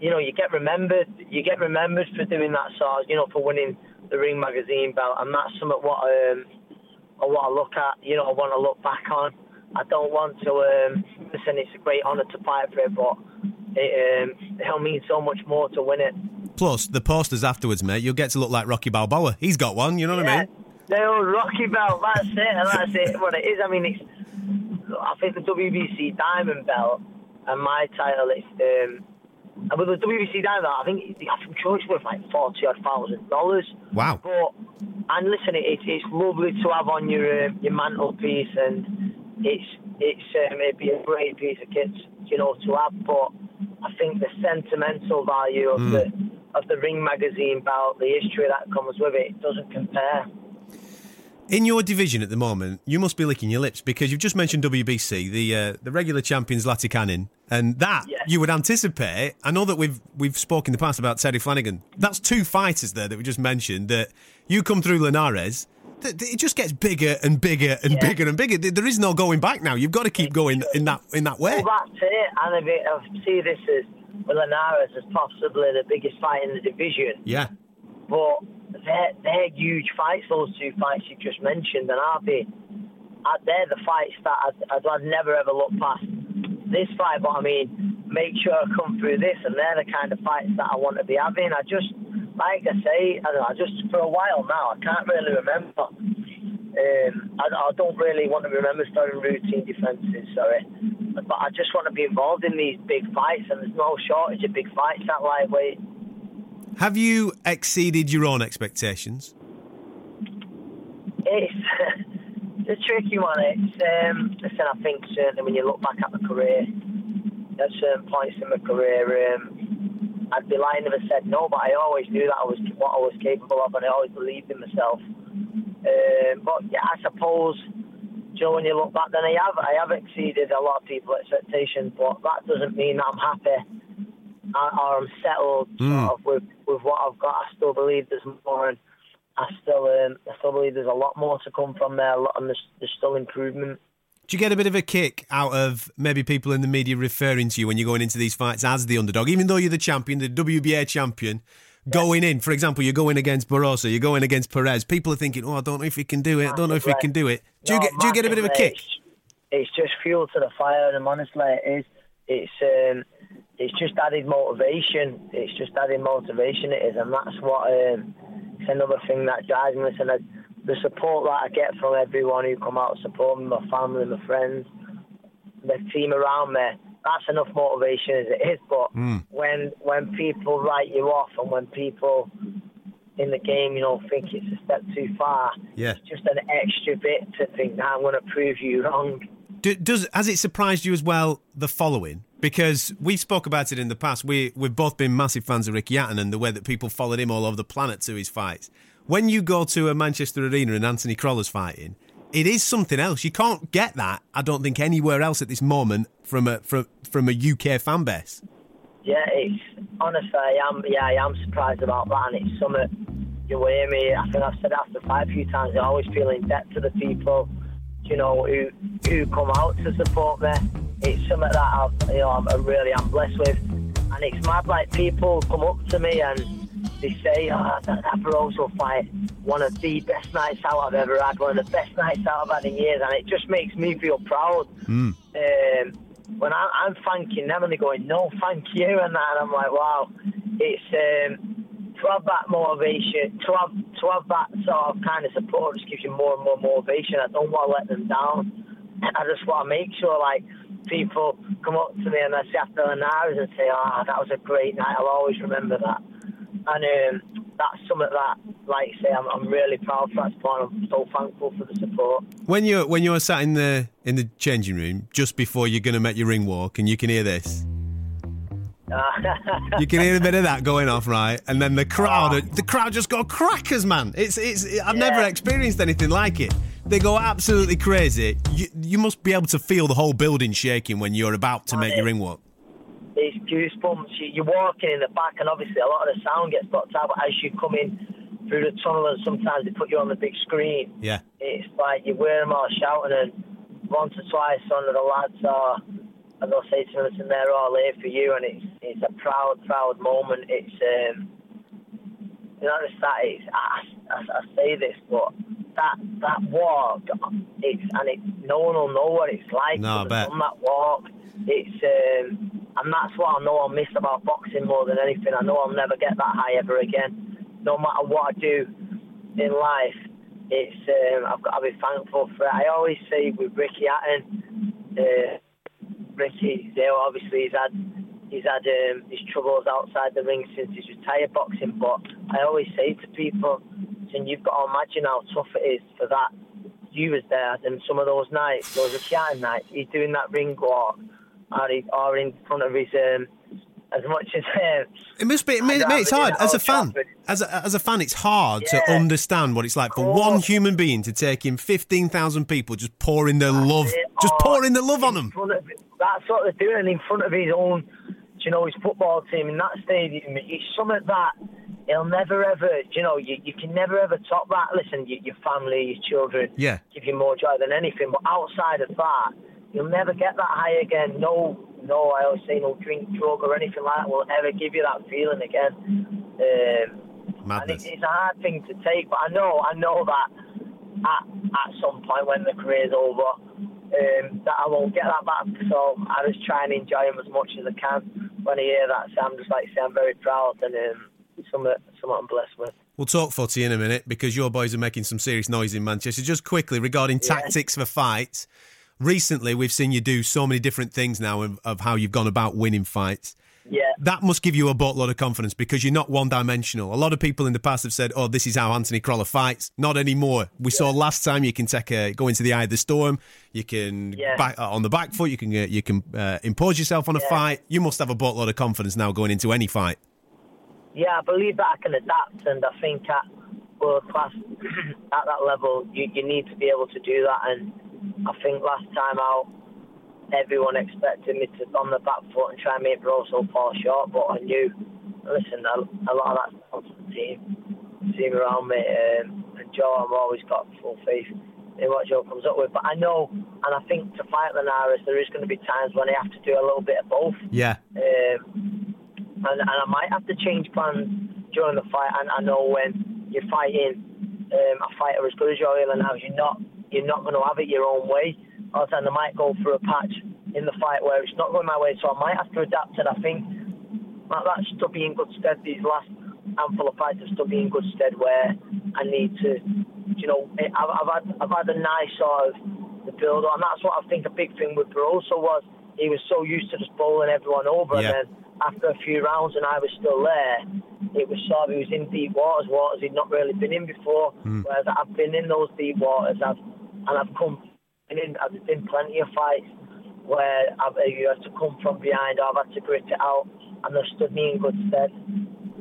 you know you get remembered. You get remembered for doing that sort. You know for winning the Ring magazine belt, and that's something what um, I want to look at. You know I want to look back on. I don't want to um, listen. It's a great honour to fight for it, but it um, it'll mean so much more to win it. Plus, the posters afterwards, mate, you'll get to look like Rocky Balboa. He's got one, you know what I mean? The old Rocky belt, that's it, and that's it. What it is, I mean, it's. I think the WBC Diamond belt and my title is. Um, and with the WBC Diamond belt, I think I'm sure it's worth like forty odd thousand dollars. Wow. But and listen, it, it's lovely to have on your um, your mantelpiece, and it's it's um, it'd be a great piece of kit, you know, to have. But I think the sentimental value of Mm. the of the Ring magazine belt, the history that comes with it, it doesn't compare. In your division at the moment, you must be licking your lips because you've just mentioned WBC, the uh, the regular champion Zlaticanin, and that you would anticipate. I know that we've we've spoken in the past about Terry Flanagan. That's two fighters there that we just mentioned. That you come through Linares, th- th- it just gets bigger and bigger and bigger and bigger. There- There is no going back now. You've got to keep going in that in that way. Well, that's it. And I, mean, I see this as Linares as possibly the biggest fight in the division. Yeah. But they're, they're huge fights, those two fights you just mentioned, and I'll be, uh, they're the fights that I'd, I'd, never ever look past this fight. But I mean, make sure I come through this, and they're the kind of fights that I want to be having. I just, like I say, I don't know, I just for a while now, I can't really remember. Um, I, I don't really want to remember starting routine defences, sorry. But I just want to be involved in these big fights, and there's no shortage of big fights at lightweight. Have you exceeded your own expectations? It's it's a tricky one. It's um, listen. I think certainly when you look back at my career, at certain points in my career, um, I'd be lying if I said no. But I always knew that I was what I was capable of, and I always believed in myself. Um, but yeah, I suppose, Joe, when you look back, then I have I have exceeded a lot of people's expectations. But that doesn't mean that I'm happy or I'm settled Mm. sort of with with what I've got. I still believe there's more, and I still um, I still believe there's a lot more to come from there, a lot, and there's, there's still improvement. Do you get a bit of a kick out of maybe people in the media referring to you when you're going into these fights as the underdog, even though you're the champion, the WBA champion? Going in, for example, you're going against Barroso, you're going against Perez. People are thinking, "Oh, I don't know if he can do it. I don't know if he can do it." Do you No, get do you get a bit of a kick? It's just fuel to the fire, and honestly, it is. It's um, it's just added motivation. It's just added motivation. It is, and that's what um, it's another thing that drives me. Listen, I- the support that I get from everyone who come out to support me, my family, my friends, the team around me. That's enough motivation as it is. But Hmm. when when people write you off and when people in the game, you know, think it's a step too far. Yeah. It's just an extra bit to think I'm going to prove you wrong. Do, does has it surprised you as well the following? Because we spoke about it in the past. We we've both been massive fans of Ricky Hatton and the way that people followed him all over the planet to his fights. When you go to a Manchester arena and Anthony Crolla's fighting, it is something else. You can't get that. I don't think anywhere else at this moment from a from from a UK fan base. Yeah, it's honestly, I am. Yeah, I am surprised about that, and it's something you hear me. I think I've said after five few times. I always feel in debt to the people, you know, who who come out to support me. It's something that I've, you know, I'm, I'm really am blessed with, and it's mad. Like people come up to me and they say, "Oh, that, that Barroso fight, one of the best nights out I've ever had, one of the best nights out I've had in years," and it just makes me feel proud. Um, when I, I'm thanking them and they're going, no, thank you, and that, and I'm like, wow, it's um, to have that motivation, to have to have that sort of kind of support just gives you more and more motivation. I don't want to let them down. I just want to make sure, like, people come up to me and they say after an hours and say, oh, that was a great night. I'll always remember that. And um, that's something that, like I say, I'm, I'm really proud for that support. I'm so thankful for the support. When you're when you're sat in the in the changing room just before you're going to make your ring walk, and you can hear this. You can hear a bit of that going off, right? And then the crowd, ah. the crowd just go crackers, man. It's it's. I've never experienced anything like it. They go absolutely crazy. You you must be able to feel the whole building shaking when you're about to make your ring walk. it's goosebumps. You- You're walking in the back, and obviously a lot of the sound gets blocked out. But as you come in through the tunnel, and sometimes they put you on the big screen, Yeah. it's like you hear them all shouting, and once or twice some of the lads are, and they'll say to me, "Listen, they're all here for you," and it's it's a proud, proud moment. It's um, you know, it's that. It's, I, I, I say this, but that that walk, it's and it no one will know what it's like. No, I till they've bet. done that walk. It's um, and that's what I know I miss about boxing more than anything. I know I'll never get that high ever again. No matter what I do in life, it's um, I've got to be thankful for it. I always say with Ricky Hatton, uh, Ricky, know, obviously he's had he's had um, his troubles outside the ring since he's retired boxing. But I always say to people, saying you've got to imagine how tough it is for that. You was there, and some of those nights, those Ricky Hatton nights, he's doing that ring walk, or, he, or in front of his um, as much as. Um, It must be, mate, I'd mate, it's hard. As a fan, Trafford. as a, as a fan, it's hard to understand what it's like for one human being to take in 15,000 people just pouring their love, it. just Oh, pouring their love on them. of- That's what they're doing in front of his own, you know, his football team in that stadium. It's something that he'll never ever, you know, you, you can never ever top that. Listen, your, your family, your children Yeah. give you more joy than anything, but outside of that, you'll never get that high again. No, no, I always say no drink, drug, or anything like that will ever give you that feeling again. Um, and Madness. it, it's a hard thing to take, but I know, I know that at, at some point when the career's over, um, that I won't get that back. So I just try and enjoy them as much as I can. When I hear that, so I'm just like say I'm very proud and um, something, something I'm blessed with. We'll talk footy in a minute because your boys are making some serious noise in Manchester. Just quickly regarding tactics for fights. Recently, we've seen you do so many different things now of, of how you've gone about winning fights. Yeah. That must give you a boatload of confidence because you're not one dimensional. A lot of people in the past have said, "Oh, this is how Anthony Crolla fights." Not anymore. We saw last time you can take a go into the eye of the storm. You can Yeah. back uh, on the back foot. You can uh, you can uh, impose yourself on a Yeah. fight. You must have a boatload of confidence now going into any fight. Yeah, I believe that I can adapt, and I think at world class, at that level, you, you need to be able to do that. And I think last time out, everyone expected me to on the back foot and try and make Rosso fall short, but I knew, listen, a, a lot of that's down to the team, team around me, um, and Joe. I've always got full faith in what Joe comes up with. But I know, and I think to fight Linares, there is going to be times when I have to do a little bit of both. Yeah. Um, and, and I might have to change plans during the fight. And I know when you're fighting um, a fighter as good as Joel now, you're not you're not going to have it your own way. All the time, I might go through a patch in the fight where it's not going my way, so I might have to adapt. And I think that, that stood me in good stead. These last handful of fights have stood me in good stead where I need to, you know, I've, I've had I've had a nice sort of the build, up and that's what I think a big thing with Barroso was. He was so used to just bowling everyone over, Yeah. and then after a few rounds and I was still there, it was sort of, he was in deep waters, waters he'd not really been in before. Mm. Whereas I've been in those deep waters, I've, and I've come in, I've been plenty of fights where I've you had to come from behind, or I've had to grit it out, and they've stood me in good stead.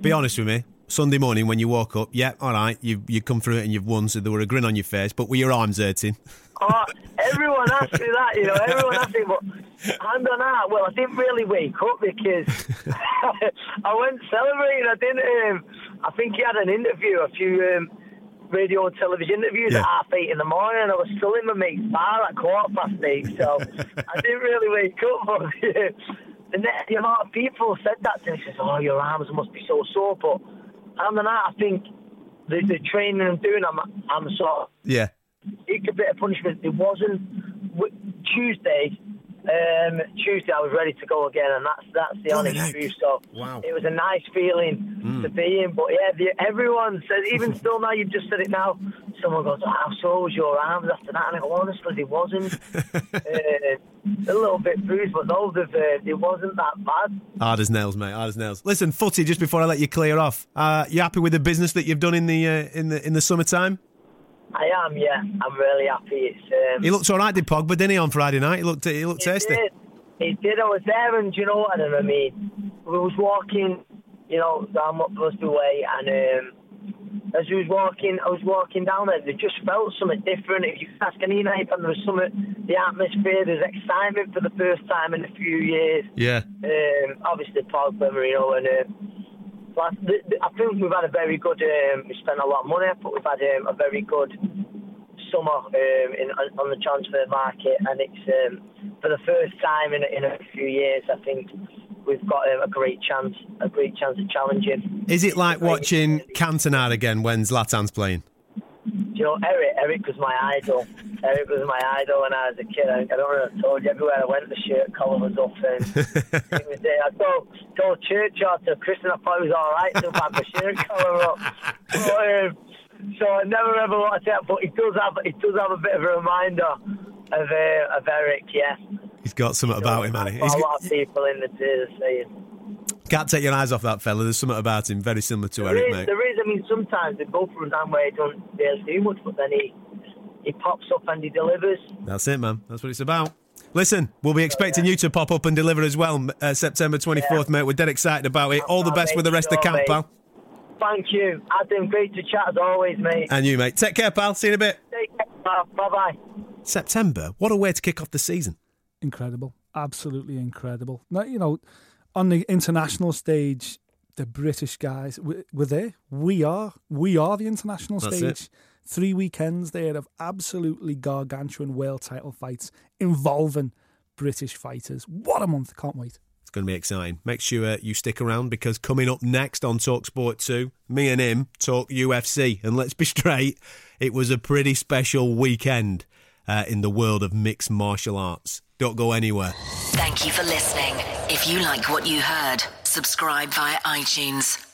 Be honest with me. Sunday morning when you woke up, yeah, all right, you you come through it and you've won, so there were a grin on your face, but were your arms hurting? Oh, everyone asked me that, you know, everyone asked me, but hand on heart, well, I didn't really wake up because I went celebrating. I didn't, um, I think he had an interview, a few um, radio and television interviews Yeah. at half eight in the morning, and I was still in my mate's bar at quarter past eight, so I didn't really wake up. But the, net, the amount of people said that to me, says, oh, your arms must be so sore, but on heart, I think the, the training I'm doing, I'm, I'm sort of Yeah. take a bit of punishment. It wasn't Tuesday. Um, Tuesday, I was ready to go again, and that's that's the Bloody honest truth. So Wow. it was a nice feeling to be in. But yeah, the, everyone says, even still now, you've just said it now. Someone goes, oh, "How sore was your arms after that?" And I go, "Honestly, it wasn't. uh, a little bit bruised, but no, they've, uh, it wasn't that bad." Hard as nails, mate. Hard as nails. Listen, footy. Just before I let you clear off, uh, you happy with the business that you've done in the uh, in the in the summertime? I am, yeah. I'm really happy. It's um, He looked all right, did Pogba, didn't he, on Friday night? He looked he looked He tasty. did. He did. I was there, and you know what I mean? We was walking, you know, down Busby Way, and um, as we was walking, I was walking down there. They just felt something different. If you ask any night, and there was something, the atmosphere, there's excitement for the first time in a few years. Yeah. Um, obviously, Pogba, Mourinho, and. Um, but th- th- I think we've had a very good. Um, we spent a lot of money, but we've had um, a very good summer um, in, on the transfer market, and it's um, for the first time in, in a few years. I think we've got um, a great chance, a great chance of challenging. Is it like watching Cantona again when Zlatan's playing? Do you know, Eric? Eric was my idol. Eric was my idol when I was a kid. I, I don't know. if I told you everywhere I went, the shirt collar was up, and was. I told told Churchill to Kristen, I thought it was all right to have the shirt collar up. But, um, so I never ever to that, but it does have it does have a bit of a reminder of uh, of Eric. Yeah, He's got something about him? Got He's a lot of people in the tears saying. Can't take your eyes off that fella. There's something about him very similar to There Eric, is, mate. there is. I mean, sometimes they go time where he don't really do much, but then he he pops up and he delivers. That's it, man. That's what it's about. Listen, we'll be expecting you to pop up and deliver as well, uh, September 24th, mate. We're dead excited about it. All the I'll best with the make rest of sure, camp, mate. pal. Thank you, Adam. Great to chat as always, mate. And you, mate. Take care, pal. See you in a bit. Take care. pal. Bye bye. September. What a way to kick off the season. incredible, absolutely incredible. Now, you know, on the international stage, the British guys we- we're there. We are, we are the international That's stage. it. Three weekends there of absolutely gargantuan world title fights involving British fighters. What a month! Can't wait. It's going to be exciting. Make sure you stick around because coming up next on Talk Sport 2, me and him talk UFC. And let's be straight, it was a pretty special weekend uh, in the world of mixed martial arts. Don't go anywhere. Thank you for listening. If you like what you heard, subscribe via iTunes.